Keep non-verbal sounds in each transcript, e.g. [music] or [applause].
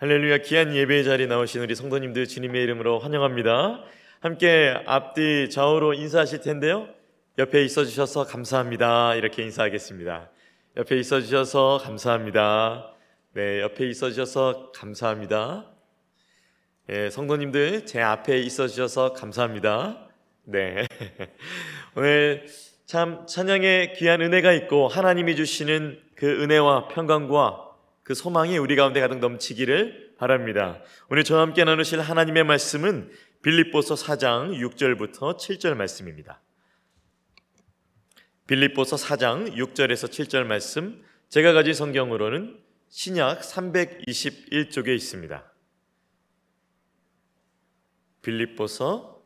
할렐루야 귀한 예배의 자리에 나오신 우리 성도님들 주님의 이름으로 환영합니다. 함께 앞뒤 좌우로 인사하실 텐데요. 옆에 있어 주셔서 감사합니다. 이렇게 인사하겠습니다. 옆에 있어 주셔서 감사합니다. 네, 옆에 있어 주셔서 감사합니다. 네, 성도님들 제 앞에 있어 주셔서 감사합니다. 네. [laughs] 오늘 참 찬양의 귀한 은혜가 있고 하나님이 주시는 그 은혜와 평강과 그 소망이 우리 가운데 가득 넘치기를 바랍니다. 오늘 저와 함께 나누실 하나님의 말씀은 빌립보서 4장 6절부터 7절 말씀입니다. 빌립보서 4장 6절에서 7절 말씀 제가 가진 성경으로는 신약 321쪽에 있습니다. 빌립보서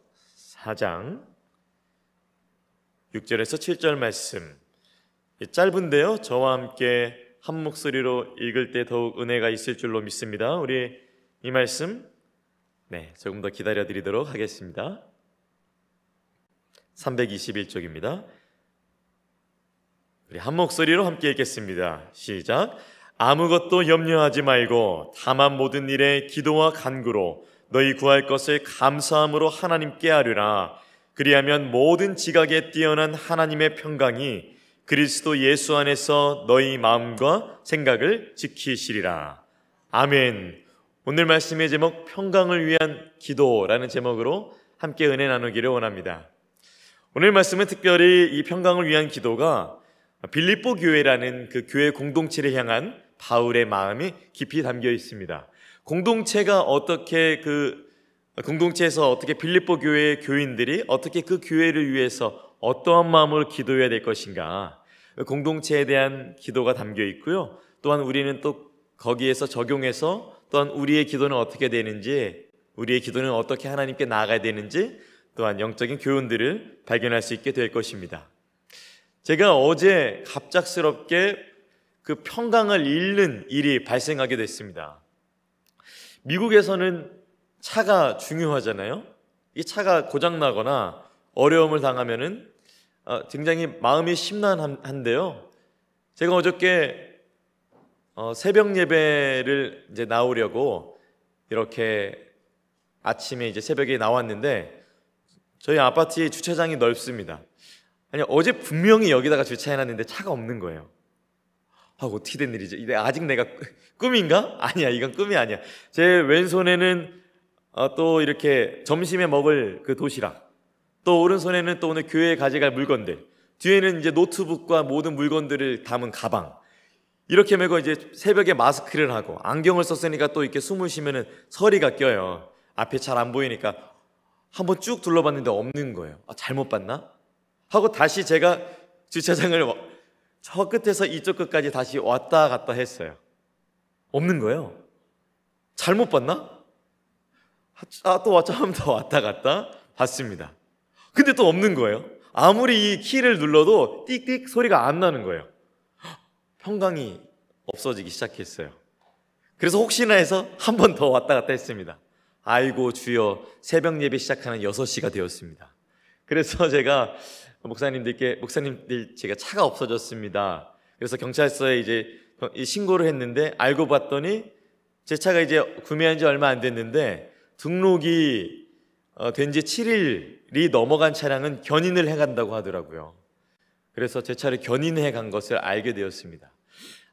4장 6절에서 7절 말씀 짧은데요. 저와 함께 한 목소리로 읽을 때 더욱 은혜가 있을 줄로 믿습니다. 우리 이 말씀 네, 조금 더 기다려 드리도록 하겠습니다. 321쪽입니다. 우리 한 목소리로 함께 읽겠습니다. 시작. 아무것도 염려하지 말고 다만 모든 일에 기도와 간구로 너희 구할 것을 감사함으로 하나님께 아뢰라. 그리하면 모든 지각에 뛰어난 하나님의 평강이 그리스도 예수 안에서 너희 마음과 생각을 지키시리라. 아멘. 오늘 말씀의 제목 평강을 위한 기도라는 제목으로 함께 은혜 나누기를 원합니다. 오늘 말씀은 특별히 이 평강을 위한 기도가 빌립보 교회라는 그 교회 공동체를 향한 바울의 마음이 깊이 담겨 있습니다. 공동체가 어떻게 그 공동체에서 어떻게 빌립보 교회의 교인들이 어떻게 그 교회를 위해서 어떠한 마음으로 기도해야 될 것인가 공동체에 대한 기도가 담겨 있고요. 또한 우리는 또 거기에서 적용해서 또한 우리의 기도는 어떻게 되는지, 우리의 기도는 어떻게 하나님께 나아가야 되는지, 또한 영적인 교훈들을 발견할 수 있게 될 것입니다. 제가 어제 갑작스럽게 그 평강을 잃는 일이 발생하게 됐습니다. 미국에서는 차가 중요하잖아요. 이 차가 고장나거나 어려움을 당하면은 어, 굉장히 마음이 심란한데요. 제가 어저께 어, 새벽 예배를 이제 나오려고 이렇게 아침에 이제 새벽에 나왔는데 저희 아파트의 주차장이 넓습니다. 아니 어제 분명히 여기다가 주차해놨는데 차가 없는 거예요. 아 어떻게 된 일이죠? 이게 아직 내가 [laughs] 꿈인가? 아니야 이건 꿈이 아니야. 제 왼손에는 어, 또 이렇게 점심에 먹을 그 도시락 또 오른손에는 또 오늘 교회에 가져갈 물건들, 뒤에는 이제 노트북과 모든 물건들을 담은 가방. 이렇게 메고 이제 새벽에 마스크를 하고 안경을 썼으니까 또 이렇게 숨을 쉬면은 서리가 껴요. 앞에 잘 안 보이니까 한번 쭉 둘러봤는데 없는 거예요. 아, 잘못 봤나? 하고 다시 제가 주차장을 저 끝에서 이쪽 끝까지 다시 왔다 갔다 했어요. 없는 거예요. 잘못 봤나? 아, 또좀더 왔다 갔다 봤습니다. 근데 또 없는 거예요. 아무리 이 키를 눌러도 띡띡 소리가 안 나는 거예요. 평강이 없어지기 시작했어요. 그래서 혹시나 해서 한 번 더 왔다 갔다 했습니다. 아이고 주여 새벽 예배 시작하는 6시가 되었습니다. 그래서 [laughs] 제가 목사님들께 목사님들 제가 차가 없어졌습니다. 그래서 경찰서에 이제 신고를 했는데 알고 봤더니 제 차가 이제 구매한 지 얼마 안 됐는데 등록이 어, 된지 7일이 넘어간 차량은 견인을 해간다고 하더라고요. 그래서 제 차를 견인해 간 것을 알게 되었습니다.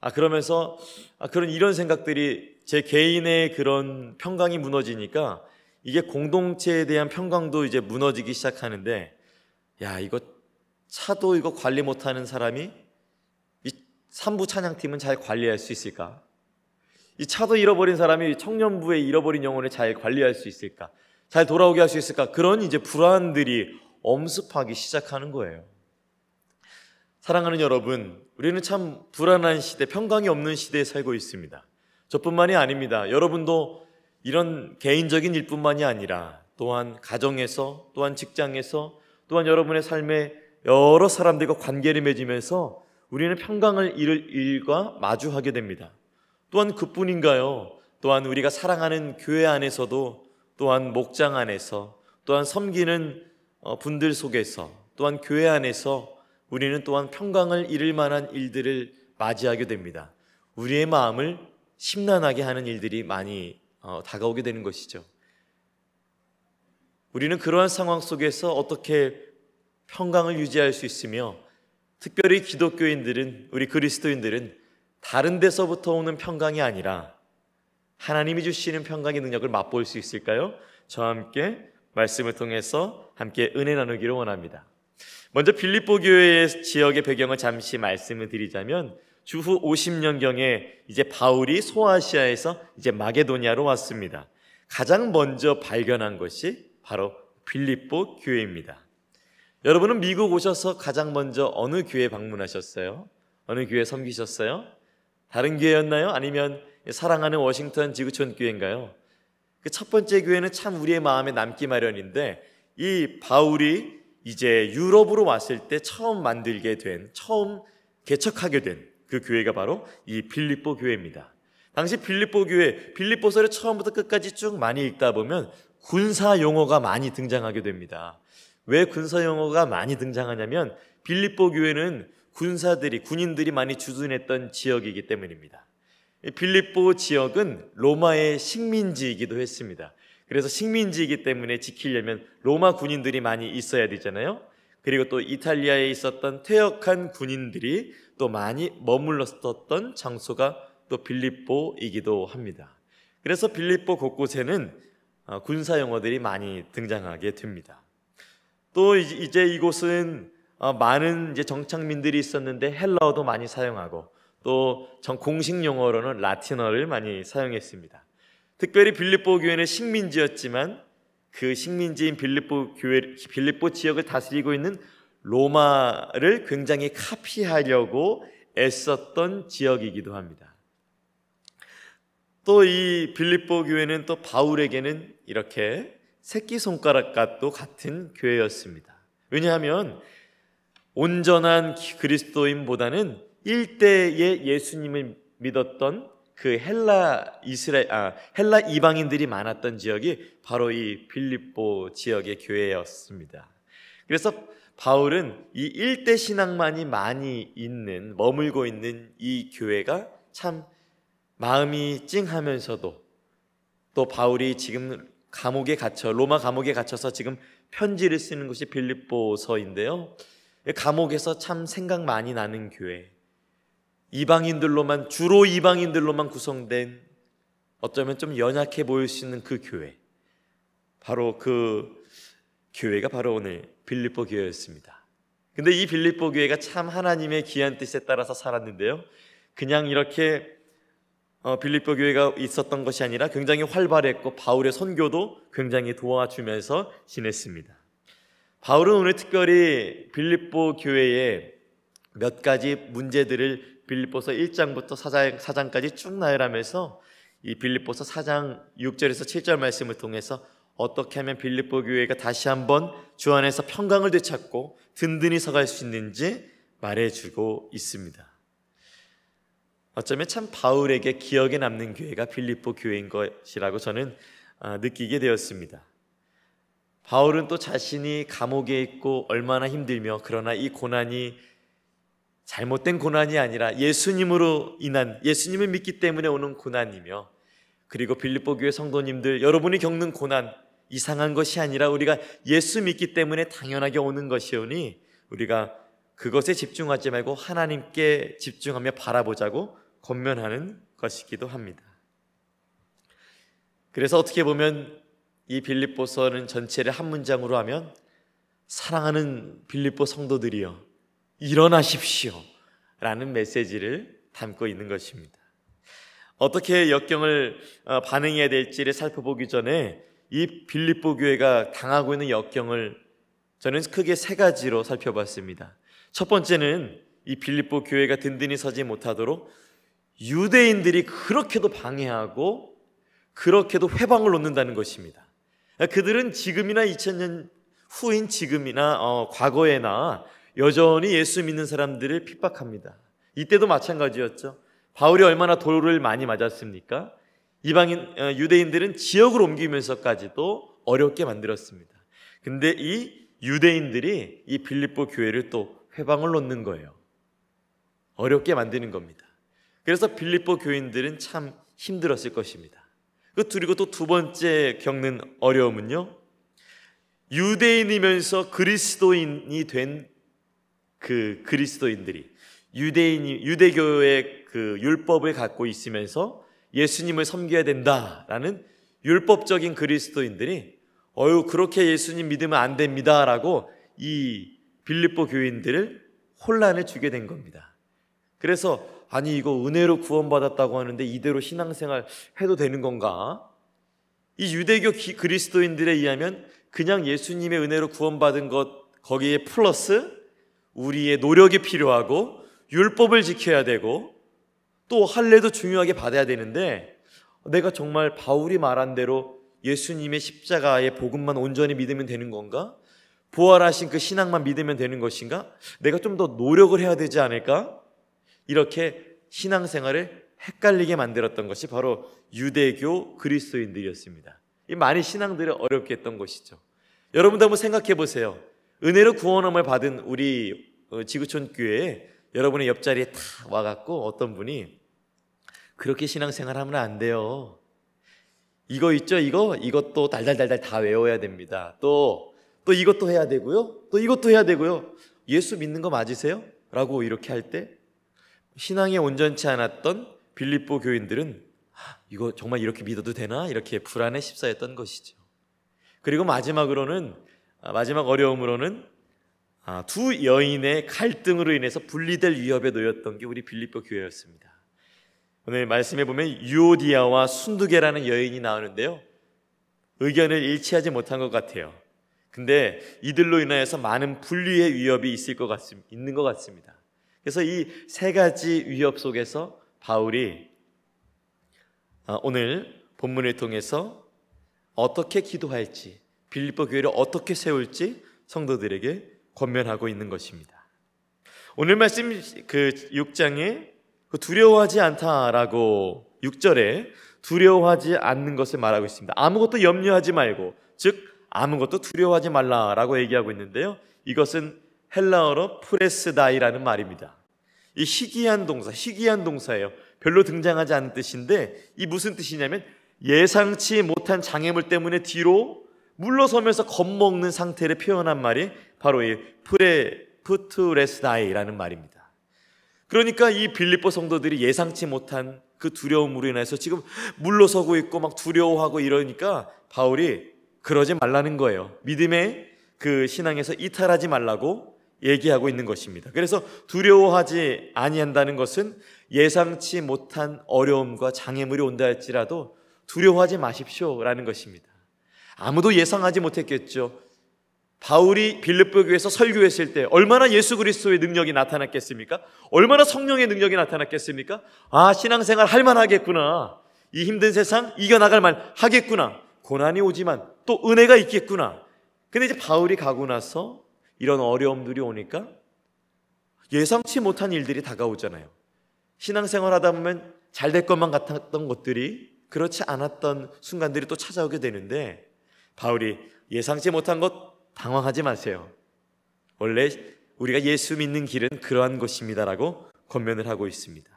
아, 그러면서 아, 그런 이런 생각들이 제 개인의 그런 평강이 무너지니까 이게 공동체에 대한 평강도 이제 무너지기 시작하는데 야, 이거 차도 이거 관리 못하는 사람이 이 삼부 찬양팀은 잘 관리할 수 있을까? 이 차도 잃어버린 사람이 청년부에 잃어버린 영혼을 잘 관리할 수 있을까? 잘 돌아오게 할 수 있을까? 그런 이제 불안들이 엄습하기 시작하는 거예요. 사랑하는 여러분, 우리는 참 불안한 시대, 평강이 없는 시대에 살고 있습니다. 저뿐만이 아닙니다. 여러분도 이런 개인적인 일뿐만이 아니라 또한 가정에서, 또한 직장에서, 또한 여러분의 삶에 여러 사람들과 관계를 맺으면서 우리는 평강을 잃을 일과 마주하게 됩니다. 또한 그뿐인가요? 또한 우리가 사랑하는 교회 안에서도 또한 목장 안에서 또한 섬기는 어, 분들 속에서 또한 교회 안에서 우리는 또한 평강을 잃을 만한 일들을 맞이하게 됩니다. 우리의 마음을 심란하게 하는 일들이 많이 어, 다가오게 되는 것이죠. 우리는 그러한 상황 속에서 어떻게 평강을 유지할 수 있으며 특별히 기독교인들은 우리 그리스도인들은 다른 데서부터 오는 평강이 아니라 하나님이 주시는 평강의 능력을 맛볼 수 있을까요? 저와 함께 말씀을 통해서 함께 은혜 나누기를 원합니다. 먼저 빌립보 교회의 지역의 배경을 잠시 말씀을 드리자면 주후 50년경에 이제 바울이 소아시아에서 이제 마게도니아로 왔습니다. 가장 먼저 발견한 것이 바로 빌립보 교회입니다. 여러분은 미국 오셔서 가장 먼저 어느 교회 방문하셨어요? 어느 교회 섬기셨어요? 다른 교회였나요? 아니면 사랑하는 워싱턴 지구촌 교회인가요? 그 첫 번째 교회는 참 우리의 마음에 남기 마련인데 이 바울이 이제 유럽으로 왔을 때 처음 만들게 된, 처음 개척하게 된 그 교회가 바로 이 빌립보 교회입니다. 당시 빌립보 교회, 빌립보서를 처음부터 끝까지 쭉 많이 읽다 보면 군사 용어가 많이 등장하게 됩니다. 왜 군사 용어가 많이 등장하냐면 빌립보 교회는 군사들이 군인들이 많이 주둔했던 지역이기 때문입니다. 빌립보 지역은 로마의 식민지이기도 했습니다. 그래서 식민지이기 때문에 지키려면 로마 군인들이 많이 있어야 되잖아요. 그리고 또 이탈리아에 있었던 퇴역한 군인들이 또 많이 머물렀었던 장소가 또 빌립보이기도 합니다. 그래서 빌립보 곳곳에는 어, 군사 용어들이 많이 등장하게 됩니다. 또 이제 이곳은 어, 많은 이제 정착민들이 있었는데 헬라어도 많이 사용하고 또 공식 용어로는 라틴어를 많이 사용했습니다. 특별히 빌립보 교회는 식민지였지만 그 식민지인 빌립보 교회 빌립보 지역을 다스리고 있는 로마를 굉장히 카피하려고 애썼던 지역이기도 합니다. 또 이 빌립보 교회는 또 바울에게는 이렇게 새끼 손가락과도 같은 교회였습니다. 왜냐하면 온전한 그리스도인보다는 일대의 예수님을 믿었던 그 헬라 이스라엘 아 헬라 이방인들이 많았던 지역이 바로 이 빌립보 지역의 교회였습니다. 그래서 바울은 이 일대 신앙만이 많이 있는 머물고 있는 이 교회가 참 마음이 찡하면서도 또 바울이 지금 감옥에 갇혀 로마 감옥에 갇혀서 지금 편지를 쓰는 것이 빌립보서인데요. 감옥에서 참 생각 많이 나는 교회. 이방인들로만 주로 이방인들로만 구성된 어쩌면 좀 연약해 보일 수 있는 그 교회. 바로 그 교회가 바로 오늘 빌립보 교회였습니다. 근데 이 빌립보 교회가 참 하나님의 귀한 뜻에 따라서 살았는데요. 그냥 이렇게 어, 빌립보 교회가 있었던 것이 아니라 굉장히 활발했고 바울의 선교도 굉장히 도와주면서 지냈습니다. 바울은 오늘 특별히 빌립보 교회에 몇 가지 문제들을 빌립보서 1장부터 4장, 까지쭉 나열하면서 이 빌립보서 4장 6절에서 7절 말씀을 통해서 어떻게 하면 빌립보 교회가 다시 한번 주 안에서 평강을 되찾고 든든히 서갈 수 있는지 말해주고 있습니다. 어쩌면 참 바울에게 기억에 남는 교회가 빌립보 교회인 것이라고 저는 아, 느끼게 되었습니다. 바울은 또 자신이 감옥에 있고 얼마나 힘들며 그러나 이 고난이 잘못된 고난이 아니라 예수님으로 인한 예수님을 믿기 때문에 오는 고난이며 그리고 빌립보 교회 성도님들 여러분이 겪는 고난 이상한 것이 아니라 우리가 예수 믿기 때문에 당연하게 오는 것이오니 우리가 그것에 집중하지 말고 하나님께 집중하며 바라보자고 권면하는 것이기도 합니다. 그래서 어떻게 보면 이 빌립보서는 전체를 한 문장으로 하면 사랑하는 빌립보 성도들이여 일어나십시오. 라는 메시지를 담고 있는 것입니다. 어떻게 역경을 어, 반응해야 될지를 살펴보기 전에 이 빌립보 교회가 당하고 있는 역경을 저는 크게 세 가지로 살펴봤습니다. 첫 번째는 이 빌립보 교회가 든든히 서지 못하도록 유대인들이 그렇게도 방해하고 그렇게도 회방을 놓는다는 것입니다. 그들은 지금이나 2000년 후인 지금이나 어, 과거에나 여전히 예수 믿는 사람들을 핍박합니다. 이때도 마찬가지였죠. 바울이 얼마나 돌을 많이 맞았습니까? 이방인 어, 유대인들은 지역을 옮기면서까지도 어렵게 만들었습니다. 근데 이 유대인들이 이 빌립보 교회를 또 회방을 놓는 거예요. 어렵게 만드는 겁니다. 그래서 빌립보 교인들은 참 힘들었을 것입니다. 그리고 또 두 번째 겪는 어려움은요. 유대인이면서 그리스도인이 된 그 그리스도인들이 유대인이 유대교의 그 율법을 갖고 있으면서 예수님을 섬겨야 된다라는 율법적인 그리스도인들이 어유 그렇게 예수님 믿으면 안 됩니다라고 이 빌립보 교인들을 혼란을 주게 된 겁니다. 그래서 아니 이거 은혜로 구원받았다고 하는데 이대로 신앙생활 해도 되는 건가? 이 유대교 그리스도인들에 의하면 그냥 예수님의 은혜로 구원받은 것 거기에 플러스 우리의 노력이 필요하고 율법을 지켜야 되고 또 할례도 중요하게 받아야 되는데 내가 정말 바울이 말한 대로 예수님의 십자가의 복음만 온전히 믿으면 되는 건가? 부활하신 그 신앙만 믿으면 되는 것인가? 내가 좀 더 노력을 해야 되지 않을까? 이렇게 신앙생활을 헷갈리게 만들었던 것이 바로 유대교 그리스도인들이었습니다. 이 많이 신앙들을 어렵게 했던 것이죠. 여러분도 한번 생각해 보세요. 은혜로 구원함을 받은 우리 어, 지구촌 교회에 여러분의 옆자리에 다 와갖고 어떤 분이 그렇게 신앙생활하면 안 돼요. 이거 있죠, 이거 이것도 달달달달 다 외워야 됩니다. 또또 이것도 해야 되고요. 또 이것도 해야 되고요. 예수 믿는 거 맞으세요? 라고 이렇게 할 때 신앙이 온전치 않았던 빌립보 교인들은 이거 정말 이렇게 믿어도 되나? 이렇게 불안에 휩싸였던 것이죠. 그리고 마지막으로는 아, 마지막 어려움으로는 아, 두 여인의 갈등으로 인해서 분리될 위협에 놓였던 게 우리 빌립보 교회였습니다. 오늘 말씀해 보면 유오디아와 순두계라는 여인이 나오는데요. 의견을 일치하지 못한 것 같아요. 근데 이들로 인하여서 많은 분리의 위협이 있을 것 같습니다. 있는 것 같습니다. 그래서 이 세 가지 위협 속에서 바울이 아, 오늘 본문을 통해서 어떻게 기도할지, 빌립보 교회를 어떻게 세울지 성도들에게 권면하고 있는 것입니다. 오늘 말씀 그 6장에 그 두려워하지 않다라고 6절에 두려워하지 않는 것을 말하고 있습니다. 아무것도 염려하지 말고 즉 아무것도 두려워하지 말라라고 얘기하고 있는데요. 이것은 헬라어로 프레스다이라는 말입니다. 이 희귀한 동사, 희귀한 동사예요. 별로 등장하지 않는 뜻인데 이 무슨 뜻이냐면 예상치 못한 장애물 때문에 뒤로 물러서면서 겁먹는 상태를 표현한 말이 바로 이 프레 푸트레스다이라는 말입니다. 그러니까 이 빌립보 성도들이 예상치 못한 그 두려움으로 인해서 지금 물러서고 있고 막 두려워하고 이러니까 바울이 그러지 말라는 거예요. 믿음의 그 신앙에서 이탈하지 말라고 얘기하고 있는 것입니다. 그래서 두려워하지 아니한다는 것은 예상치 못한 어려움과 장애물이 온다 할지라도 두려워하지 마십시오라는 것입니다. 아무도 예상하지 못했겠죠. 바울이 빌립보 교에서 설교했을 때 얼마나 예수 그리스도의 능력이 나타났겠습니까? 얼마나 성령의 능력이 나타났겠습니까? 아, 신앙생활 할 만하겠구나. 이 힘든 세상 이겨나갈 만 하겠구나. 고난이 오지만 또 은혜가 있겠구나. 근데 이제 바울이 가고 나서 이런 어려움들이 오니까 예상치 못한 일들이 다가오잖아요. 신앙생활 하다 보면 잘 될 것만 같았던 것들이 그렇지 않았던 순간들이 또 찾아오게 되는데 바울이 예상치 못한 것 당황하지 마세요. 원래 우리가 예수 믿는 길은 그러한 것입니다라고 권면을 하고 있습니다.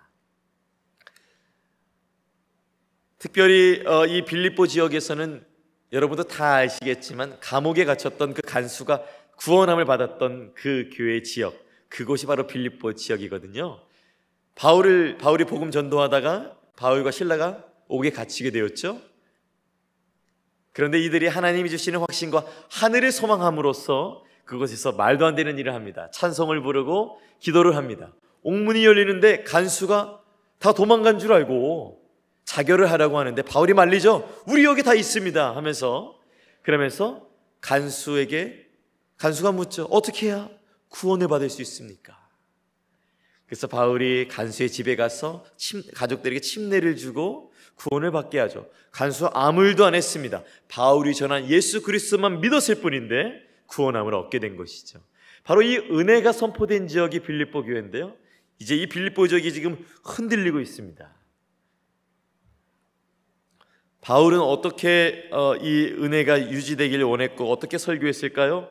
특별히 어, 이 빌립보 지역에서는 여러분도 다 아시겠지만 감옥에 갇혔던 그 간수가 구원함을 받았던 그 교회 지역 그곳이 바로 빌립보 지역이거든요. 바울을 바울이 복음 전도하다가 바울과 신라가 옥에 갇히게 되었죠. 그런데 이들이 하나님이 주시는 확신과 하늘을 소망함으로써 그곳에서 말도 안 되는 일을 합니다. 찬송을 부르고 기도를 합니다. 옥문이 열리는데 간수가 다 도망간 줄 알고 자결을 하라고 하는데 바울이 말리죠. 우리 여기 다 있습니다 하면서 그러면서 간수에게 간수가 묻죠. 어떻게 해야 구원을 받을 수 있습니까? 그래서 바울이 간수의 집에 가서 침, 가족들에게 침례를 주고 구원을 받게 하죠. 간수 아무 일도 안 했습니다. 바울이 전한 예수 그리스도만 믿었을 뿐인데 구원함을 얻게 된 것이죠. 바로 이 은혜가 선포된 지역이 빌립보 교회인데요. 이제 이 빌립보 지역이 지금 흔들리고 있습니다. 바울은 어떻게 어, 이 은혜가 유지되기를 원했고 어떻게 설교했을까요?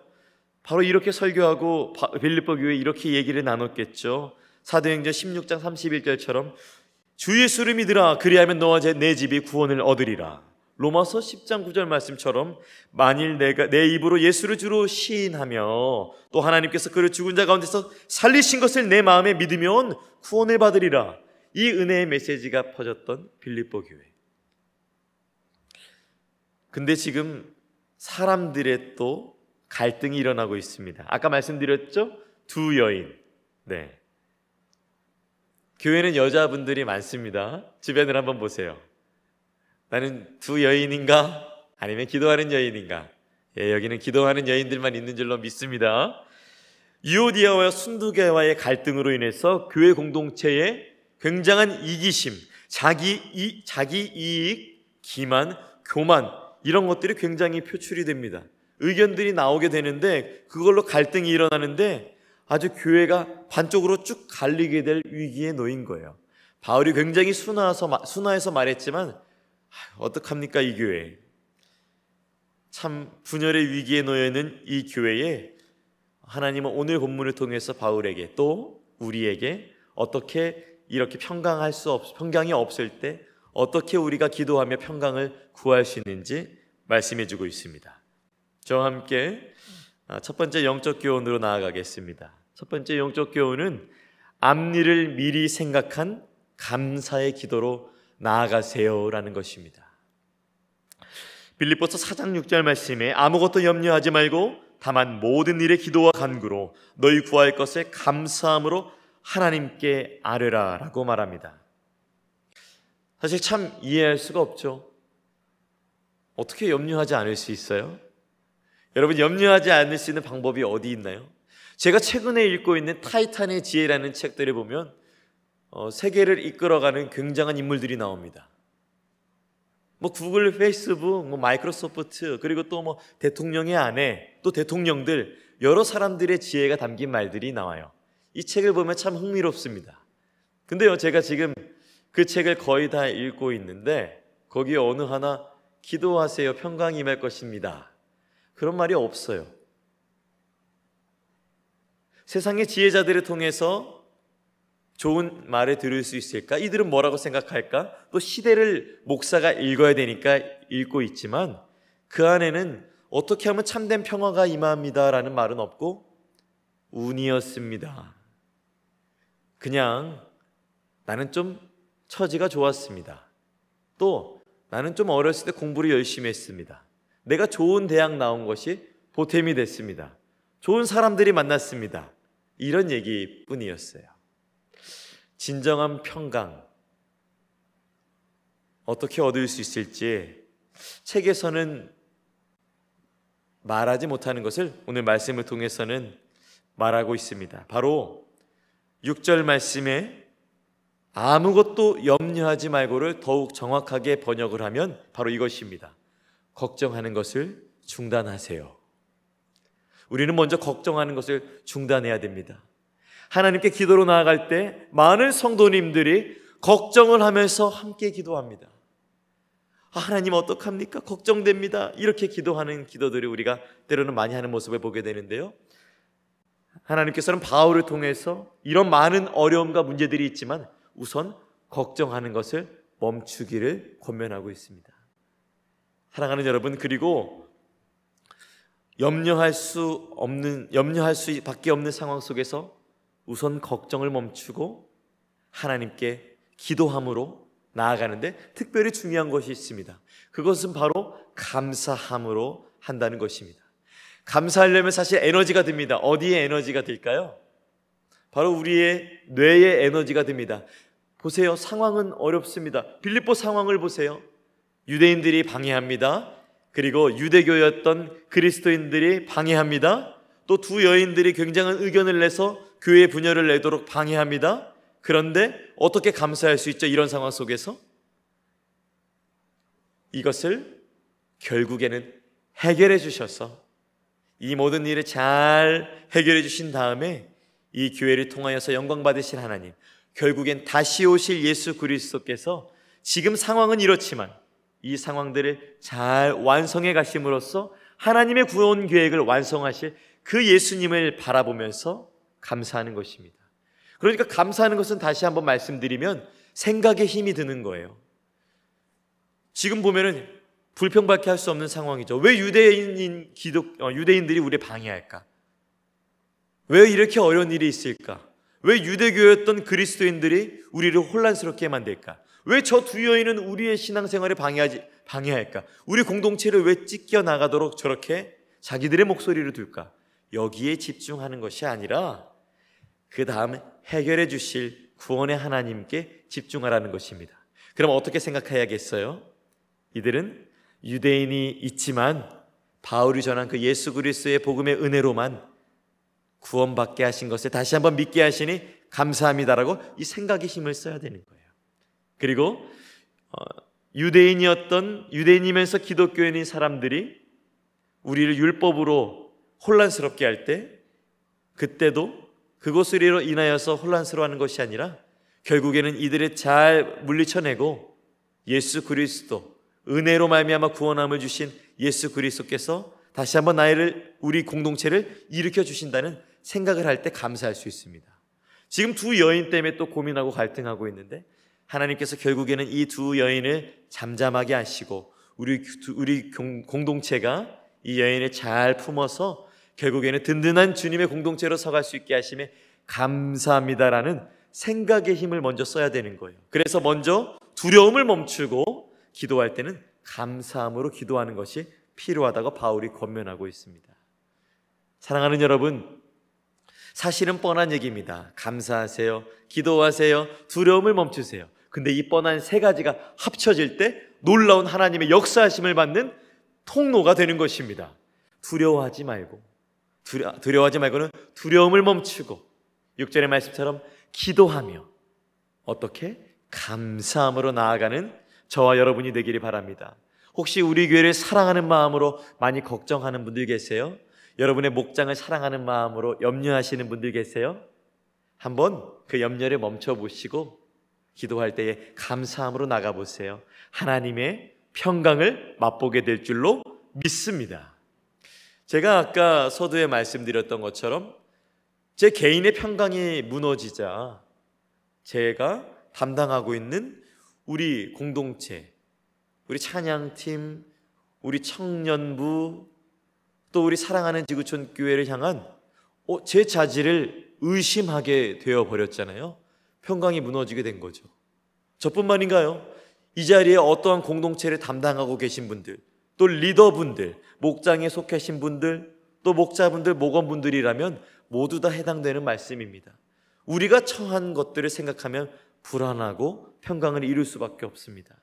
바로 이렇게 설교하고 빌립보 교회 이렇게 얘기를 나눴겠죠. 사도행전 16장 31절처럼 주 예수를 믿으라 그리하면 너와 내 집이 구원을 얻으리라. 로마서 10장 9절 말씀처럼 만일 내가 내 입으로 예수를 주로 시인하며 또 하나님께서 그를 죽은 자 가운데서 살리신 것을 내 마음에 믿으면 구원을 받으리라. 이 은혜의 메시지가 퍼졌던 빌립보 교회. 근데 지금 사람들의 또 갈등이 일어나고 있습니다. 아까 말씀드렸죠? 두 여인. 네. 교회는 여자분들이 많습니다. 주변을 한번 보세요. 나는 두 여인인가? 아니면 기도하는 여인인가? 예, 여기는 기도하는 여인들만 있는 줄로 믿습니다. 유오디아와 순두계와의 갈등으로 인해서 교회 공동체에 굉장한 이기심, 자기 이 자기 이익, 기만, 교만 이런 것들이 굉장히 표출이 됩니다. 의견들이 나오게 되는데 그걸로 갈등이 일어나는데 아주 교회가 반쪽으로 쭉 갈리게 될 위기에 놓인 거예요. 바울이 굉장히 순화해서, 순화해서 말했지만 어떡합니까 이 교회 참 분열의 위기에 놓여 있는 이 교회에 하나님은 오늘 본문을 통해서 바울에게 또 우리에게 어떻게 이렇게 평강할 수 없, 평강이 없을 때 어떻게 우리가 기도하며 평강을 구할 수 있는지 말씀해 주고 있습니다. 저와 함께 아, 첫 번째 영적 교훈으로 나아가겠습니다. 첫 번째 영적 교훈은 앞일을 미리 생각한 감사의 기도로 나아가세요라는 것입니다. 빌립보서 4장 6절 말씀에 아무것도 염려하지 말고 다만 모든 일에 기도와 간구로 너희 구할 것에 감사함으로 하나님께 아뢰라라고 말합니다. 사실 참 이해할 수가 없죠. 어떻게 염려하지 않을 수 있어요? 여러분 염려하지 않을 수 있는 방법이 어디 있나요? 제가 최근에 읽고 있는 타이탄의 지혜라는 책들을 보면 어, 세계를 이끌어가는 굉장한 인물들이 나옵니다. 뭐 구글, 페이스북, 뭐 마이크로소프트 그리고 또 뭐 대통령의 아내, 또 대통령들 여러 사람들의 지혜가 담긴 말들이 나와요. 이 책을 보면 참 흥미롭습니다. 근데요, 제가 지금 그 책을 거의 다 읽고 있는데 거기에 어느 하나 기도하세요. 평강이 임할 것입니다. 그런 말이 없어요. 세상의 지혜자들을 통해서 좋은 말을 들을 수 있을까? 이들은 뭐라고 생각할까? 또 시대를 목사가 읽어야 되니까 읽고 있지만 그 안에는 어떻게 하면 참된 평화가 임합니다라는 말은 없고 운이었습니다. 그냥 나는 좀 처지가 좋았습니다. 또 나는 좀 어렸을 때 공부를 열심히 했습니다. 내가 좋은 대학 나온 것이 보탬이 됐습니다. 좋은 사람들이 만났습니다. 이런 얘기뿐이었어요. 진정한 평강 어떻게 얻을 수 있을지 책에서는 말하지 못하는 것을 오늘 말씀을 통해서는 말하고 있습니다. 바로 6절 말씀에 아무것도 염려하지 말고를 더욱 정확하게 번역을 하면 바로 이것입니다. 걱정하는 것을 중단하세요. 우리는 먼저 걱정하는 것을 중단해야 됩니다. 하나님께 기도로 나아갈 때 많은 성도님들이 걱정을 하면서 함께 기도합니다. 아, 하나님 어떡합니까? 걱정됩니다. 이렇게 기도하는 기도들을 우리가 때로는 많이 하는 모습을 보게 되는데요. 하나님께서는 바울을 통해서 이런 많은 어려움과 문제들이 있지만 우선 걱정하는 것을 멈추기를 권면하고 있습니다. 사랑하는 여러분, 그리고 염려할 수 없는, 염려할 수밖에 없는 상황 속에서 우선 걱정을 멈추고 하나님께 기도함으로 나아가는데 특별히 중요한 것이 있습니다. 그것은 바로 감사함으로 한다는 것입니다. 감사하려면 사실 에너지가 듭니다. 어디에 에너지가 들까요? 바로 우리의 뇌의 에너지가 됩니다. 보세요. 상황은 어렵습니다. 빌립보 상황을 보세요. 유대인들이 방해합니다. 그리고 유대교였던 그리스도인들이 방해합니다. 또 두 여인들이 굉장한 의견을 내서 교회 분열을 내도록 방해합니다. 그런데 어떻게 감사할 수 있죠? 이런 상황 속에서 이것을 결국에는 해결해 주셔서 이 모든 일을 잘 해결해 주신 다음에 이 교회를 통하여서 영광 받으실 하나님, 결국엔 다시 오실 예수 그리스도께서 지금 상황은 이렇지만 이 상황들을 잘 완성해 가심으로써 하나님의 구원 계획을 완성하실 그 예수님을 바라보면서 감사하는 것입니다. 그러니까 감사하는 것은 다시 한번 말씀드리면 생각에 힘이 드는 거예요. 지금 보면은 불평밖에 할 수 없는 상황이죠. 왜 유대인인 기독 어, 유대인들이 우리 방해할까? 왜 이렇게 어려운 일이 있을까? 왜 유대교였던 그리스도인들이 우리를 혼란스럽게 만들까? 왜 저 두 여인은 우리의 신앙생활에 방해하지 방해할까? 우리 공동체를 왜 찢겨 나가도록 저렇게 자기들의 목소리를 둘까? 여기에 집중하는 것이 아니라 그 다음 해결해 주실 구원의 하나님께 집중하라는 것입니다. 그럼 어떻게 생각해야겠어요? 이들은 유대인이 있지만 바울이 전한 그 예수 그리스도의 복음의 은혜로만 구원받게 하신 것을 다시 한번 믿게 하시니 감사합니다라고 이 생각의 힘을 써야 되는 거예요. 그리고 어, 유대인이었던 유대인이면서 기독교인인 사람들이 우리를 율법으로 혼란스럽게 할 때 그때도 그것으로 인하여서 혼란스러워하는 것이 아니라 결국에는 이들을 잘 물리쳐내고 예수 그리스도 은혜로 말미암아 구원함을 주신 예수 그리스도께서 다시 한번 나이를 우리 공동체를 일으켜 주신다는 생각을 할 때 감사할 수 있습니다. 지금 두 여인 때문에 또 고민하고 갈등하고 있는데 하나님께서 결국에는 이 두 여인을 잠잠하게 하시고 우리 우리 공동체가 이 여인을 잘 품어서 결국에는 든든한 주님의 공동체로 서갈 수 있게 하심에 감사합니다라는 생각의 힘을 먼저 써야 되는 거예요. 그래서 먼저 두려움을 멈추고 기도할 때는 감사함으로 기도하는 것이 필요하다고 바울이 권면하고 있습니다. 사랑하는 여러분, 사실은 뻔한 얘기입니다. 감사하세요. 기도하세요. 두려움을 멈추세요. 근데 이 뻔한 세 가지가 합쳐질 때 놀라운 하나님의 역사하심을 받는 통로가 되는 것입니다. 두려워하지 말고 두려, 두려워하지 말고는 두려움을 멈추고 6절의 말씀처럼 기도하며 어떻게 감사함으로 나아가는 저와 여러분이 되기를 바랍니다. 혹시 우리 교회를 사랑하는 마음으로 많이 걱정하는 분들 계세요? 여러분의 목장을 사랑하는 마음으로 염려하시는 분들 계세요? 한번 그 염려를 멈춰 보시고 기도할 때에 감사함으로 나가 보세요. 하나님의 평강을 맛보게 될 줄로 믿습니다. 제가 아까 서두에 말씀드렸던 것처럼 제 개인의 평강이 무너지자 제가 담당하고 있는 우리 공동체, 우리 찬양팀, 우리 청년부, 또 우리 사랑하는 지구촌 교회를 향한 어, 제 자질을 의심하게 되어 버렸잖아요. 평강이 무너지게 된 거죠. 저뿐만인가요? 이 자리에 어떠한 공동체를 담당하고 계신 분들, 또 리더분들, 목장에 속하신 분들, 또 목자분들, 목원분들이라면 모두 다 해당되는 말씀입니다. 우리가 처한 것들을 생각하면 불안하고 평강을 이룰 수밖에 없습니다.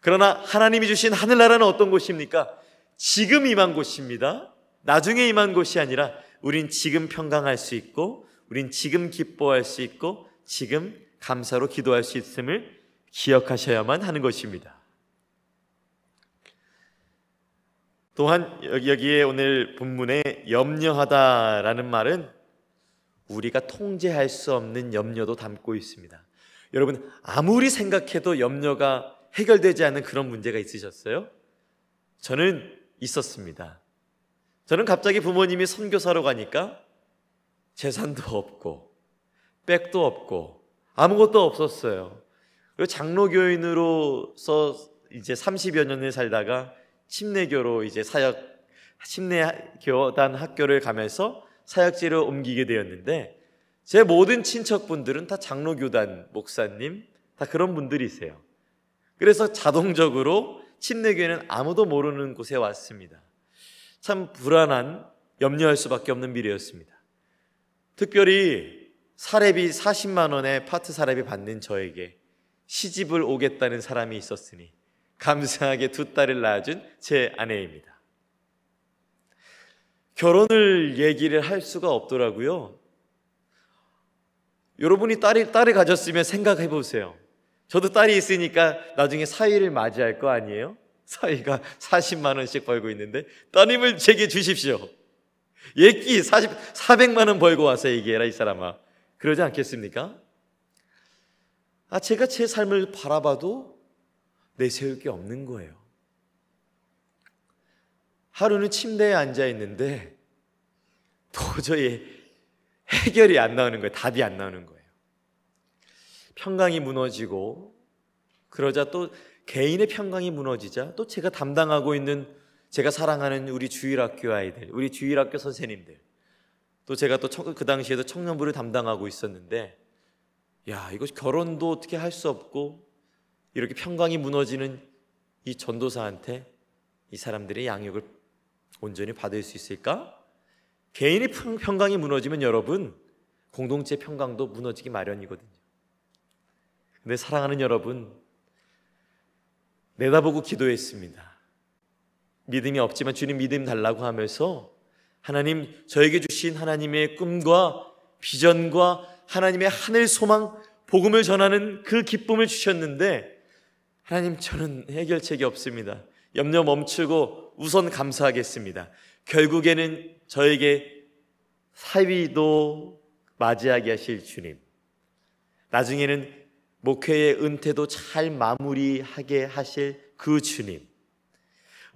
그러나 하나님이 주신 하늘나라는 어떤 곳입니까? 지금 임한 곳입니다. 나중에 임한 곳이 아니라 우린 지금 평강할 수 있고 우린 지금 기뻐할 수 있고 지금 감사로 기도할 수 있음을 기억하셔야만 하는 것입니다. 또한 여기에 오늘 본문에 염려하다라는 말은 우리가 통제할 수 없는 염려도 담고 있습니다. 여러분 아무리 생각해도 염려가 해결되지 않는 그런 문제가 있으셨어요? 저는 있었습니다. 저는 갑자기 부모님이 선교사로 가니까 재산도 없고 백도 없고 아무것도 없었어요. 그리고 장로교인으로서 이제 30여 년을 살다가 침례교로 이제 사역 침례교단 학교를 가면서 사역지를 옮기게 되었는데 제 모든 친척분들은 다 장로교단 목사님 다 그런 분들이세요. 그래서 자동적으로 침례교회는 아무도 모르는 곳에 왔습니다. 참 불안한 염려할 수밖에 없는 미래였습니다. 특별히 사례비 40만 원의 파트 사례비 받는 저에게 시집을 오겠다는 사람이 있었으니 감사하게 두 딸을 낳아준 제 아내입니다. 결혼을 얘기를 할 수가 없더라고요. 여러분이 딸이, 딸을 가졌으면 생각해 보세요. 저도 딸이 있으니까 나중에 사위를 맞이할 거 아니에요? 사위가 40만 원씩 벌고 있는데 따님을 제게 주십시오. 예끼 40, 400만 원 벌고 와서 얘기해라 이 사람아. 그러지 않겠습니까? 아, 제가 제 삶을 바라봐도 내세울 게 없는 거예요. 하루는 침대에 앉아 있는데 도저히 해결이 안 나오는 거예요. 답이 안 나오는 거예요. 평강이 무너지고 그러자 또 개인의 평강이 무너지자 또 제가 담당하고 있는 제가 사랑하는 우리 주일학교 아이들, 우리 주일학교 선생님들, 또 제가 또 그 당시에도 청년부를 담당하고 있었는데, 야 이거 결혼도 어떻게 할 수 없고 이렇게 평강이 무너지는 이 전도사한테 이 사람들의 양육을 온전히 받을 수 있을까? 개인의 평강이 무너지면 여러분 공동체 평강도 무너지기 마련이거든요. 근데 사랑하는 여러분 내다보고 기도했습니다. 믿음이 없지만 주님 믿음 달라고 하면서 하나님 저에게 주신 하나님의 꿈과 비전과 하나님의 하늘 소망 복음을 전하는 그 기쁨을 주셨는데 하나님 저는 해결책이 없습니다. 염려 멈추고 우선 감사하겠습니다. 결국에는 저에게 사위도 맞이하게 하실 주님. 나중에는 목회의 은퇴도 잘 마무리하게 하실 그 주님.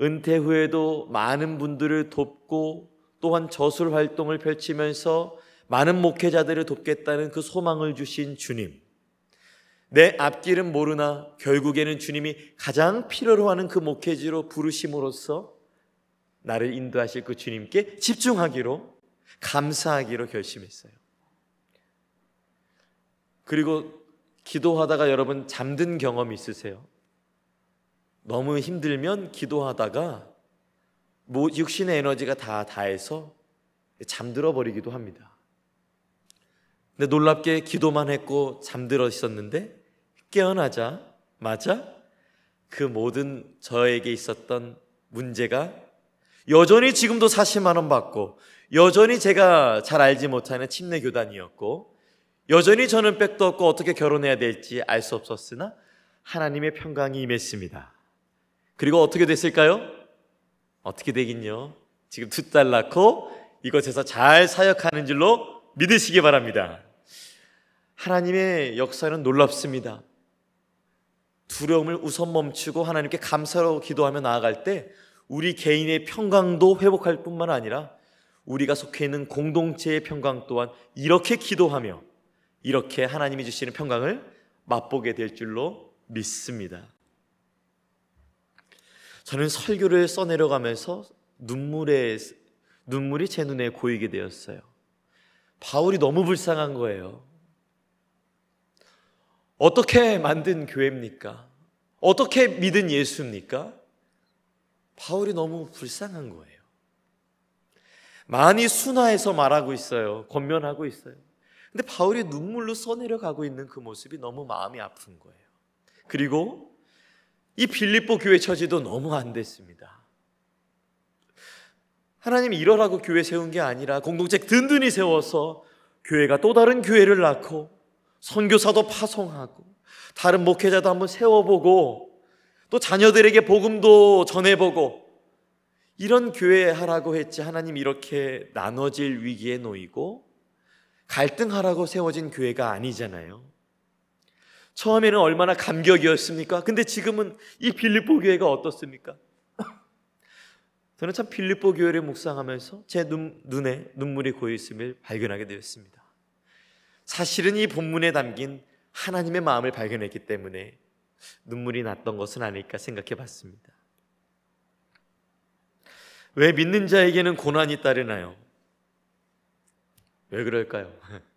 은퇴 후에도 많은 분들을 돕고 또한 저술 활동을 펼치면서 많은 목회자들을 돕겠다는 그 소망을 주신 주님. 내 앞길은 모르나 결국에는 주님이 가장 필요로 하는 그 목회지로 부르심으로써 나를 인도하실 그 주님께 집중하기로 감사하기로 결심했어요. 그리고 기도하다가 여러분 잠든 경험 있으세요? 너무 힘들면 기도하다가 육신의 에너지가 다 다해서 잠들어 버리기도 합니다. 근데 놀랍게 기도만 했고 잠들어 있었는데 깨어나자마자 그 모든 저에게 있었던 문제가 여전히 지금도 40만 원 받고 여전히 제가 잘 알지 못하는 침례 교단이었고 여전히 저는 백도 없고 어떻게 결혼해야 될지 알 수 없었으나 하나님의 평강이 임했습니다. 그리고 어떻게 됐을까요? 어떻게 되긴요? 지금 두 딸 낳고 이곳에서 잘 사역하는 줄로 믿으시기 바랍니다. 하나님의 역사는 놀랍습니다. 두려움을 우선 멈추고 하나님께 감사로 기도하며 나아갈 때 우리 개인의 평강도 회복할 뿐만 아니라 우리가 속해 있는 공동체의 평강 또한 이렇게 기도하며 이렇게 하나님이 주시는 평강을 맛보게 될 줄로 믿습니다. 저는 설교를 써내려가면서 눈물에 눈물이 제 눈에 고이게 되었어요. 바울이 너무 불쌍한 거예요. 어떻게 만든 교회입니까? 어떻게 믿은 예수입니까? 바울이 너무 불쌍한 거예요. 많이 순화해서 말하고 있어요. 권면하고 있어요. 근데 바울이 눈물로 써내려 가고 있는 그 모습이 너무 마음이 아픈 거예요. 그리고 이 빌립보 교회 처지도 너무 안 됐습니다. 하나님이 이러라고 교회 세운 게 아니라 공동체 든든히 세워서 교회가 또 다른 교회를 낳고 선교사도 파송하고 다른 목회자도 한번 세워보고 또 자녀들에게 복음도 전해보고 이런 교회 하라고 했지 하나님 이렇게 나눠질 위기에 놓이고 갈등하라고 세워진 교회가 아니잖아요. 처음에는 얼마나 감격이었습니까? 근데 지금은 이 빌립보 교회가 어떻습니까? [laughs] 저는 참 빌립보 교회를 묵상하면서 제 눈, 눈에 눈물이 고여 있음을 발견하게 되었습니다. 사실은 이 본문에 담긴 하나님의 마음을 발견했기 때문에 눈물이 났던 것은 아닐까 생각해 봤습니다. 왜 믿는 자에게는 고난이 따르나요? 왜 그럴까요? [laughs]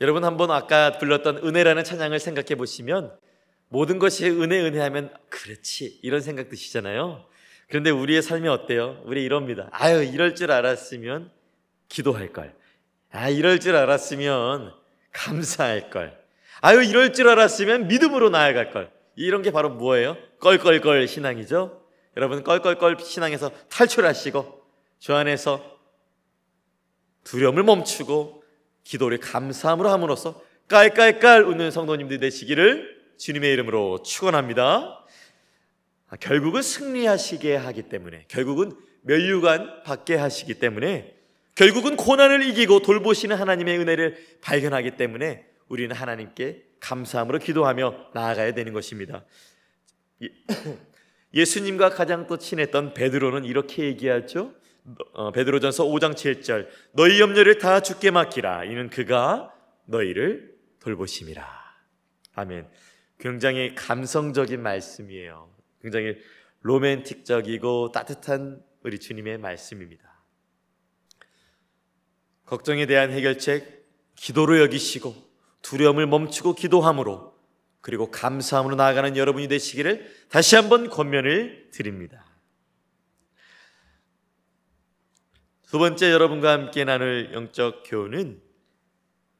여러분 한번 아까 불렀던 은혜라는 찬양을 생각해 보시면 모든 것이 은혜 은혜 하면 그렇지 이런 생각 드시잖아요. 그런데 우리의 삶이 어때요? 우리 이럽니다. 아유 이럴 줄 알았으면 기도할 걸. 아 이럴 줄 알았으면 감사할 걸. 아유 이럴 줄 알았으면 믿음으로 나아갈 걸. 이런 게 바로 뭐예요? 껄껄껄 신앙이죠. 여러분 껄껄껄 신앙에서 탈출하시고 주 안에서 두려움을 멈추고 기도를 감사함으로 함으로써 깔깔깔 웃는 성도님들 되시기를 주님의 이름으로 축원합니다. 아, 결국은 승리하시게 하기 때문에 결국은 멸류관 받게 하시기 때문에 결국은 고난을 이기고 돌보시는 하나님의 은혜를 발견하기 때문에 우리는 하나님께 감사함으로 기도하며 나아가야 되는 것입니다. [clears throat] 예수님과 가장 또 친했던 베드로는 이렇게 얘기하죠. 어, 베드로전서 5장 7절 너희 염려를 다 주께 맡기라 이는 그가 너희를 돌보심이라. 아멘. 굉장히 감성적인 말씀이에요. 굉장히 로맨틱적이고 따뜻한 우리 주님의 말씀입니다. 걱정에 대한 해결책 기도로 여기시고 두려움을 멈추고 기도함으로 그리고 감사함으로 나아가는 여러분이 되시기를 다시 한번 권면을 드립니다. 두 번째 여러분과 함께 나눌 영적 교훈은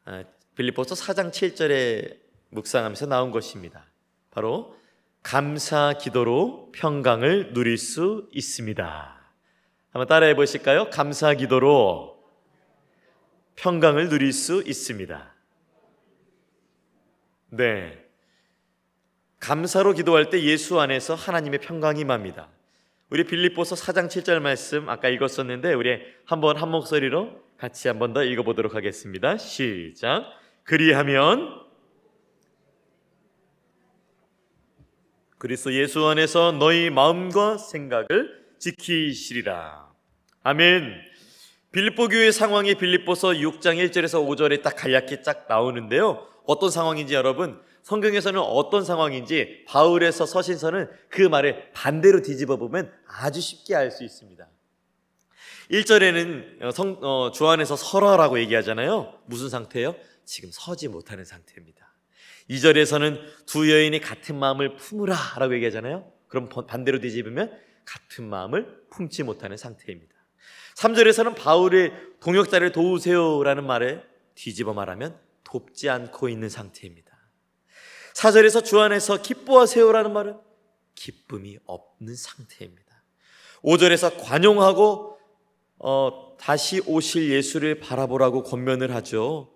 아, 빌립보서 4장 7절에 묵상하면서 나온 것입니다. 바로 감사 기도로 평강을 누릴 수 있습니다. 한번 따라해 보실까요? 감사 기도로 평강을 누릴 수 있습니다. 네. 감사로 기도할 때 예수 안에서 하나님의 평강이 임합니다. 우리 빌립보서 4장 7절 말씀 아까 읽었었는데 우리 한번 한 목소리로 같이 한번 더 읽어보도록 하겠습니다. 시작. 그리하면 그리스도 예수 안에서 너희 마음과 생각을 지키시리라. 아멘. 빌립보 교회 상황이 빌립보서 6장 1절에서 5절에 딱 간략히 쫙 나오는데요. 어떤 상황인지 여러분 성경에서는 어떤 상황인지 바울에서 서신서는 그 말을 반대로 뒤집어 보면 아주 쉽게 알 수 있습니다. 1절에는 성, 어, 주 안에서 설하라고 얘기하잖아요. 무슨 상태예요? 지금 서지 못하는 상태입니다. 2절에서는 두 여인이 같은 마음을 품으라 라고 얘기하잖아요. 그럼 반대로 뒤집으면 같은 마음을 품지 못하는 상태입니다. 3절에서는 바울의 동역자를 도우세요라는 말에 뒤집어 말하면 돕지 않고 있는 상태입니다. 4절에서 주 안에서 기뻐하세요라는 말은 기쁨이 없는 상태입니다. 5절에서 관용하고 어, 다시 오실 예수를 바라보라고 권면을 하죠.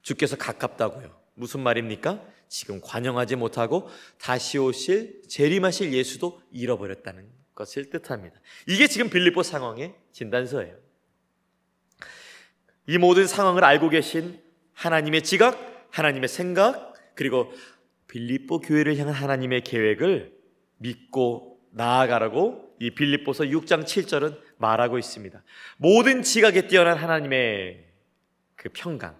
주께서 가깝다고요. 무슨 말입니까? 지금 관용하지 못하고 다시 오실 재림하실 예수도 잃어버렸다는 것을 뜻합니다. 이게 지금 빌립보 상황의 진단서예요. 이 모든 상황을 알고 계신 하나님의 지각, 하나님의 생각, 그리고 빌립보 교회를 향한 하나님의 계획을 믿고 나아가라고 이 빌립보서 6장 7절은 말하고 있습니다. 모든 지각에 뛰어난 하나님의 그 평강.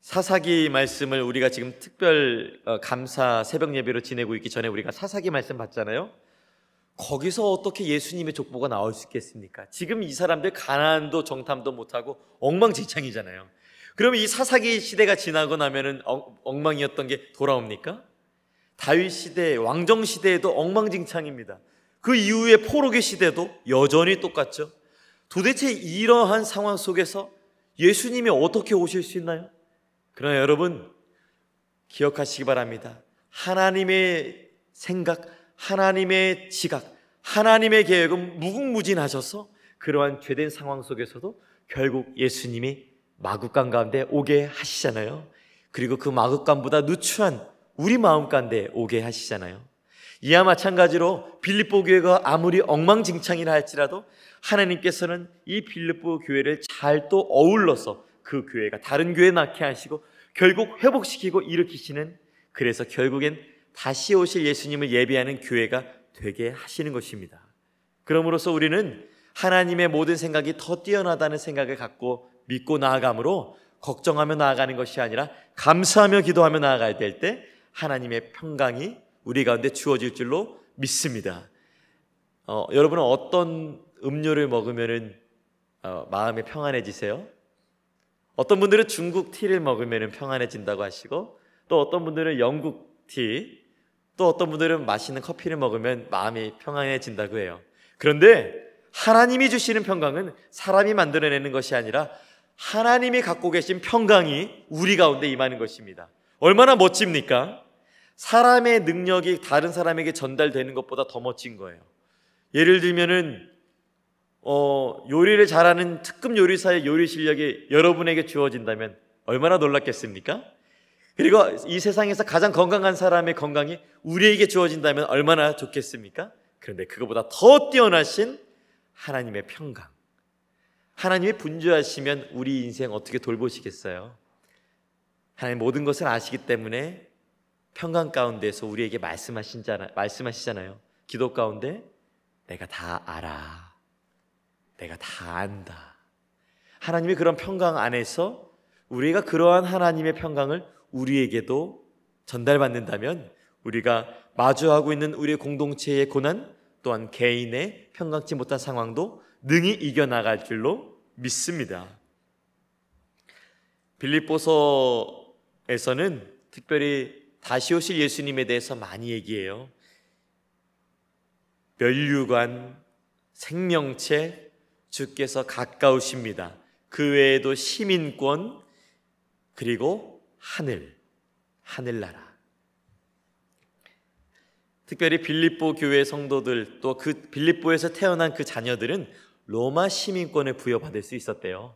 사사기 말씀을 우리가 지금 특별 어, 감사 새벽 예배로 지내고 있기 전에 우리가 사사기 말씀 봤잖아요. 거기서 어떻게 예수님의 족보가 나올 수 있겠습니까? 지금 이 사람들 가난도 정탐도 못하고 엉망진창이잖아요. 그러면 이 사사기 시대가 지나고 나면은 엉망이었던 게 돌아옵니까? 다윗 시대, 왕정 시대에도 엉망진창입니다. 그 이후에 포로기 시대도 여전히 똑같죠. 도대체 이러한 상황 속에서 예수님이 어떻게 오실 수 있나요? 그러나 여러분 기억하시기 바랍니다. 하나님의 생각, 하나님의 지각, 하나님의 계획은 무궁무진하셔서 그러한 죄된 상황 속에서도 결국 예수님이 마국간 가운데 오게 하시잖아요. 그리고 그 마국간보다 누추한 우리 마음 가운데 오게 하시잖아요. 이와 마찬가지로 빌립보 교회가 아무리 엉망진창이라 할지라도 하나님께서는 이 빌립보 교회를 잘 또 어울러서 그 교회가 다른 교회 낳게 하시고 결국 회복시키고 일으키시는 그래서 결국엔 다시 오실 예수님을 예비하는 교회가 되게 하시는 것입니다. 그러므로서 우리는 하나님의 모든 생각이 더 뛰어나다는 생각을 갖고 믿고 나아감으로 걱정하며 나아가는 것이 아니라 감사하며 기도하며 나아갈 때 하나님의 평강이 우리 가운데 주어질 줄로 믿습니다. 어, 여러분은 어떤 음료를 먹으면 어, 마음이 평안해지세요? 어떤 분들은 중국 티를 먹으면 평안해진다고 하시고 또 어떤 분들은 영국 티, 또 어떤 분들은 맛있는 커피를 먹으면 마음이 평안해진다고 해요. 그런데 하나님이 주시는 평강은 사람이 만들어내는 것이 아니라 하나님이 갖고 계신 평강이 우리 가운데 임하는 것입니다. 얼마나 멋집니까? 사람의 능력이 다른 사람에게 전달되는 것보다 더 멋진 거예요. 예를 들면은 어, 요리를 잘하는 특급 요리사의 요리 실력이 여러분에게 주어진다면 얼마나 놀랐겠습니까? 그리고 이 세상에서 가장 건강한 사람의 건강이 우리에게 주어진다면 얼마나 좋겠습니까? 그런데 그것보다 더 뛰어나신 하나님의 평강. 하나님이 분주하시면 우리 인생 어떻게 돌보시겠어요? 하나님 모든 것을 아시기 때문에 평강 가운데서 우리에게 말씀하신잖아, 말씀하시잖아요. 기도 가운데 내가 다 알아. 내가 다 안다. 하나님이 그런 평강 안에서 우리가 그러한 하나님의 평강을 우리에게도 전달받는다면 우리가 마주하고 있는 우리의 공동체의 고난 또한 개인의 평강치 못한 상황도 능히 이겨나갈 줄로 믿습니다. 빌립보서에서는 특별히 다시 오실 예수님에 대해서 많이 얘기해요. 멸류관, 생명체, 주께서 가까우십니다. 그 외에도 시민권, 그리고 하늘, 하늘나라. 특별히 빌립보 교회 성도들 또 그 빌립보에서 태어난 그 자녀들은 로마 시민권을 부여받을 수 있었대요.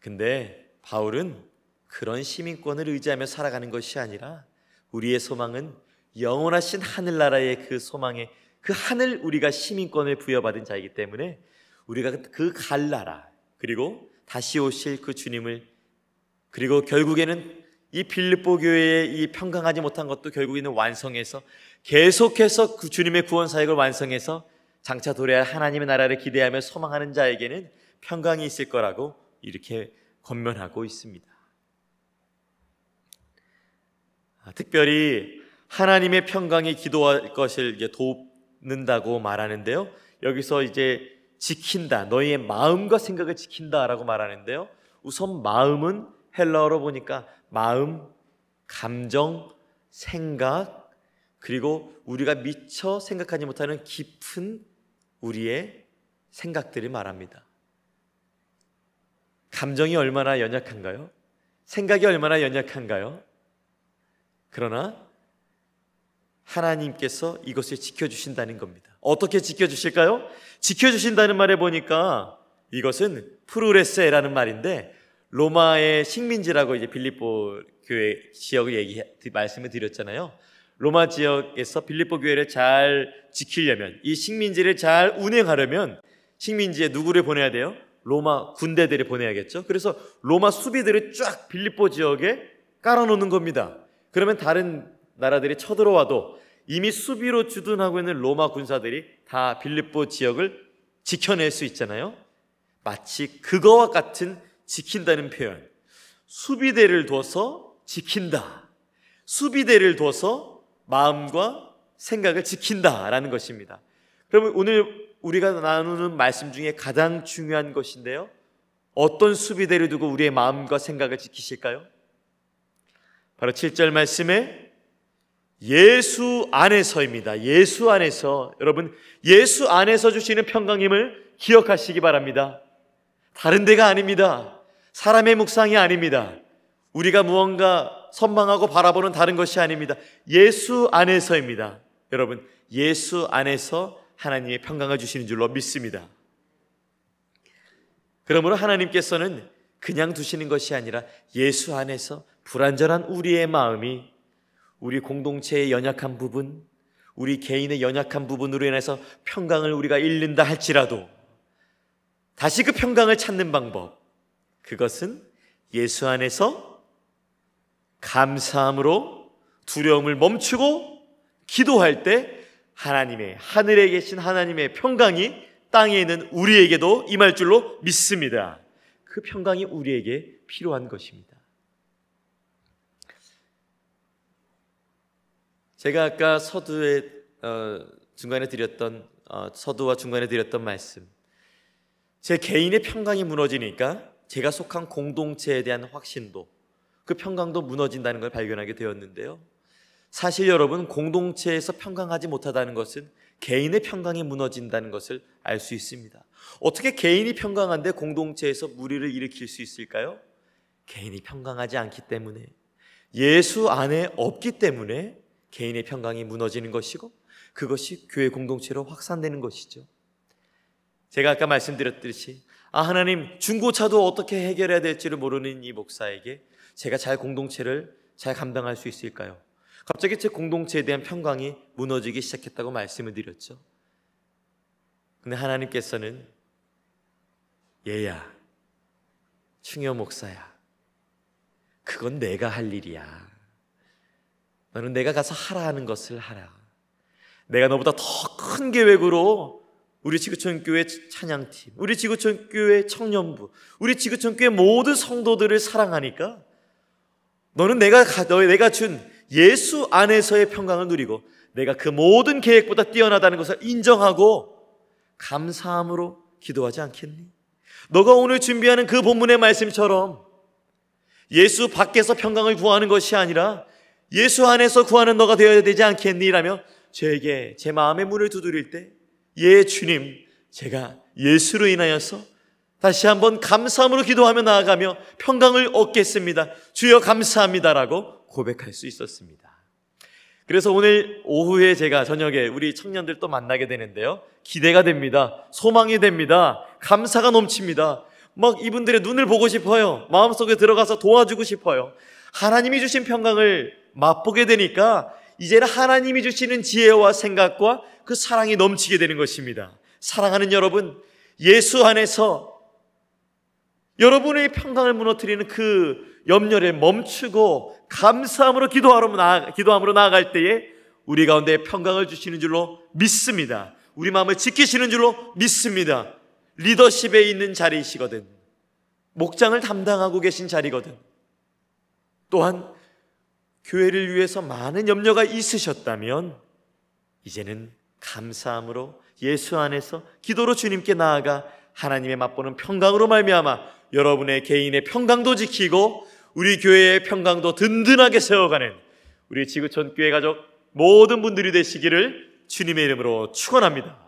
근데 바울은 그런 시민권을 의지하며 살아가는 것이 아니라 우리의 소망은 영원하신 하늘나라의 그 소망에 그 하늘 우리가 시민권을 부여받은 자이기 때문에 우리가 그 갈 나라 그리고 다시 오실 그 주님을 그리고 결국에는 이 빌립보 교회의 이 평강하지 못한 것도 결국에는 완성해서 계속해서 그 주님의 구원 사역을 완성해서 장차 도래할 하나님의 나라를 기대하며 소망하는 자에게는 평강이 있을 거라고 이렇게 권면하고 있습니다. 아, 특별히 하나님의 평강이 기도할 것을 돕는다고 말하는데요. 여기서 이제 지킨다, 너희의 마음과 생각을 지킨다라고 말하는데요. 우선 마음은 헬라어로 보니까 마음, 감정, 생각, 그리고 우리가 미처 생각하지 못하는 깊은 우리의 생각들을 말합니다. 감정이 얼마나 연약한가요? 생각이 얼마나 연약한가요? 그러나 하나님께서 이것을 지켜주신다는 겁니다. 어떻게 지켜주실까요? 지켜주신다는 말에 보니까 이것은 프루레세라는 말인데 로마의 식민지라고 이제 빌립보 교회 지역을 얘기 말씀을 드렸잖아요. 로마 지역에서 빌립보 교회를 잘 지키려면 이 식민지를 잘 운행하려면 식민지에 누구를 보내야 돼요? 로마 군대들을 보내야겠죠. 그래서 로마 수비들을 쫙 빌립보 지역에 깔아놓는 겁니다. 그러면 다른 나라들이 쳐들어와도 이미 수비로 주둔하고 있는 로마 군사들이 다 빌립보 지역을 지켜낼 수 있잖아요. 마치 그거와 같은 지킨다는 표현. 수비대를 둬서 지킨다. 수비대를 둬서 마음과 생각을 지킨다라는 것입니다. 그러면 오늘 우리가 나누는 말씀 중에 가장 중요한 것인데요. 어떤 수비대를 두고 우리의 마음과 생각을 지키실까요? 바로 7절 말씀에 예수 안에서입니다. 예수 안에서 여러분 예수 안에서 주시는 평강임을 기억하시기 바랍니다. 다른 데가 아닙니다. 사람의 묵상이 아닙니다. 우리가 무언가 선망하고 바라보는 다른 것이 아닙니다. 예수 안에서입니다. 여러분, 예수 안에서 하나님의 평강을 주시는 줄로 믿습니다. 그러므로 하나님께서는 그냥 두시는 것이 아니라 예수 안에서 불완전한 우리의 마음이 우리 공동체의 연약한 부분, 우리 개인의 연약한 부분으로 인해서 평강을 우리가 잃는다 할지라도 다시 그 평강을 찾는 방법, 그것은 예수 안에서 감사함으로 두려움을 멈추고 기도할 때 하나님의 하늘에 계신 하나님의 평강이 땅에 있는 우리에게도 임할 줄로 믿습니다. 그 평강이 우리에게 필요한 것입니다. 제가 아까 서두에 어, 중간에 드렸던 어, 서두와 중간에 드렸던 말씀, 제 개인의 평강이 무너지니까 제가 속한 공동체에 대한 확신도 그 평강도 무너진다는 걸 발견하게 되었는데요. 사실 여러분 공동체에서 평강하지 못하다는 것은 개인의 평강이 무너진다는 것을 알 수 있습니다. 어떻게 개인이 평강한데 공동체에서 무리를 일으킬 수 있을까요? 개인이 평강하지 않기 때문에 예수 안에 없기 때문에 개인의 평강이 무너지는 것이고 그것이 교회 공동체로 확산되는 것이죠. 제가 아까 말씀드렸듯이 아 하나님 중고차도 어떻게 해결해야 될지를 모르는 이 목사에게 제가 잘 공동체를 잘 감당할 수 있을까요? 갑자기 제 공동체에 대한 평강이 무너지기 시작했다고 말씀을 드렸죠. 근데 하나님께서는 얘야, 충여 목사야, 그건 내가 할 일이야. 너는 내가 가서 하라 하는 것을 하라. 내가 너보다 더 큰 계획으로 우리 지구촌 교회 찬양팀, 우리 지구촌 교회 청년부, 우리 지구촌 교회 모든 성도들을 사랑하니까 너는 내가 가- 너 내가 준 예수 안에서의 평강을 누리고 내가 그 모든 계획보다 뛰어나다는 것을 인정하고 감사함으로 기도하지 않겠니? 너가 오늘 준비하는 그 본문의 말씀처럼 예수 밖에서 평강을 구하는 것이 아니라 예수 안에서 구하는 너가 되어야 되지 않겠니? 라며 저에게 제 마음의 문을 두드릴 때, 예, 주님, 제가 예수로 인하여서 다시 한번 감사함으로 기도하며 나아가며 평강을 얻겠습니다. 주여 감사합니다라고 고백할 수 있었습니다. 그래서 오늘 오후에 제가 저녁에 우리 청년들 또 만나게 되는데요. 기대가 됩니다. 소망이 됩니다. 감사가 넘칩니다. 막 이분들의 눈을 보고 싶어요. 마음속에 들어가서 도와주고 싶어요. 하나님이 주신 평강을 맛보게 되니까 이제는 하나님이 주시는 지혜와 생각과 그 사랑이 넘치게 되는 것입니다. 사랑하는 여러분, 예수 안에서 여러분의 평강을 무너뜨리는 그 염려를 멈추고 감사함으로 기도하러 나아, 기도함으로 나아갈 때에 우리 가운데 평강을 주시는 줄로 믿습니다. 우리 마음을 지키시는 줄로 믿습니다. 리더십에 있는 자리이시거든. 목장을 담당하고 계신 자리거든. 또한 교회를 위해서 많은 염려가 있으셨다면 이제는 감사함으로 예수 안에서 기도로 주님께 나아가 하나님의 맛보는 평강으로 말미암아 여러분의 개인의 평강도 지키고 우리 교회의 평강도 든든하게 세워가는 우리 지구촌 교회 가족 모든 분들이 되시기를 주님의 이름으로 축원합니다.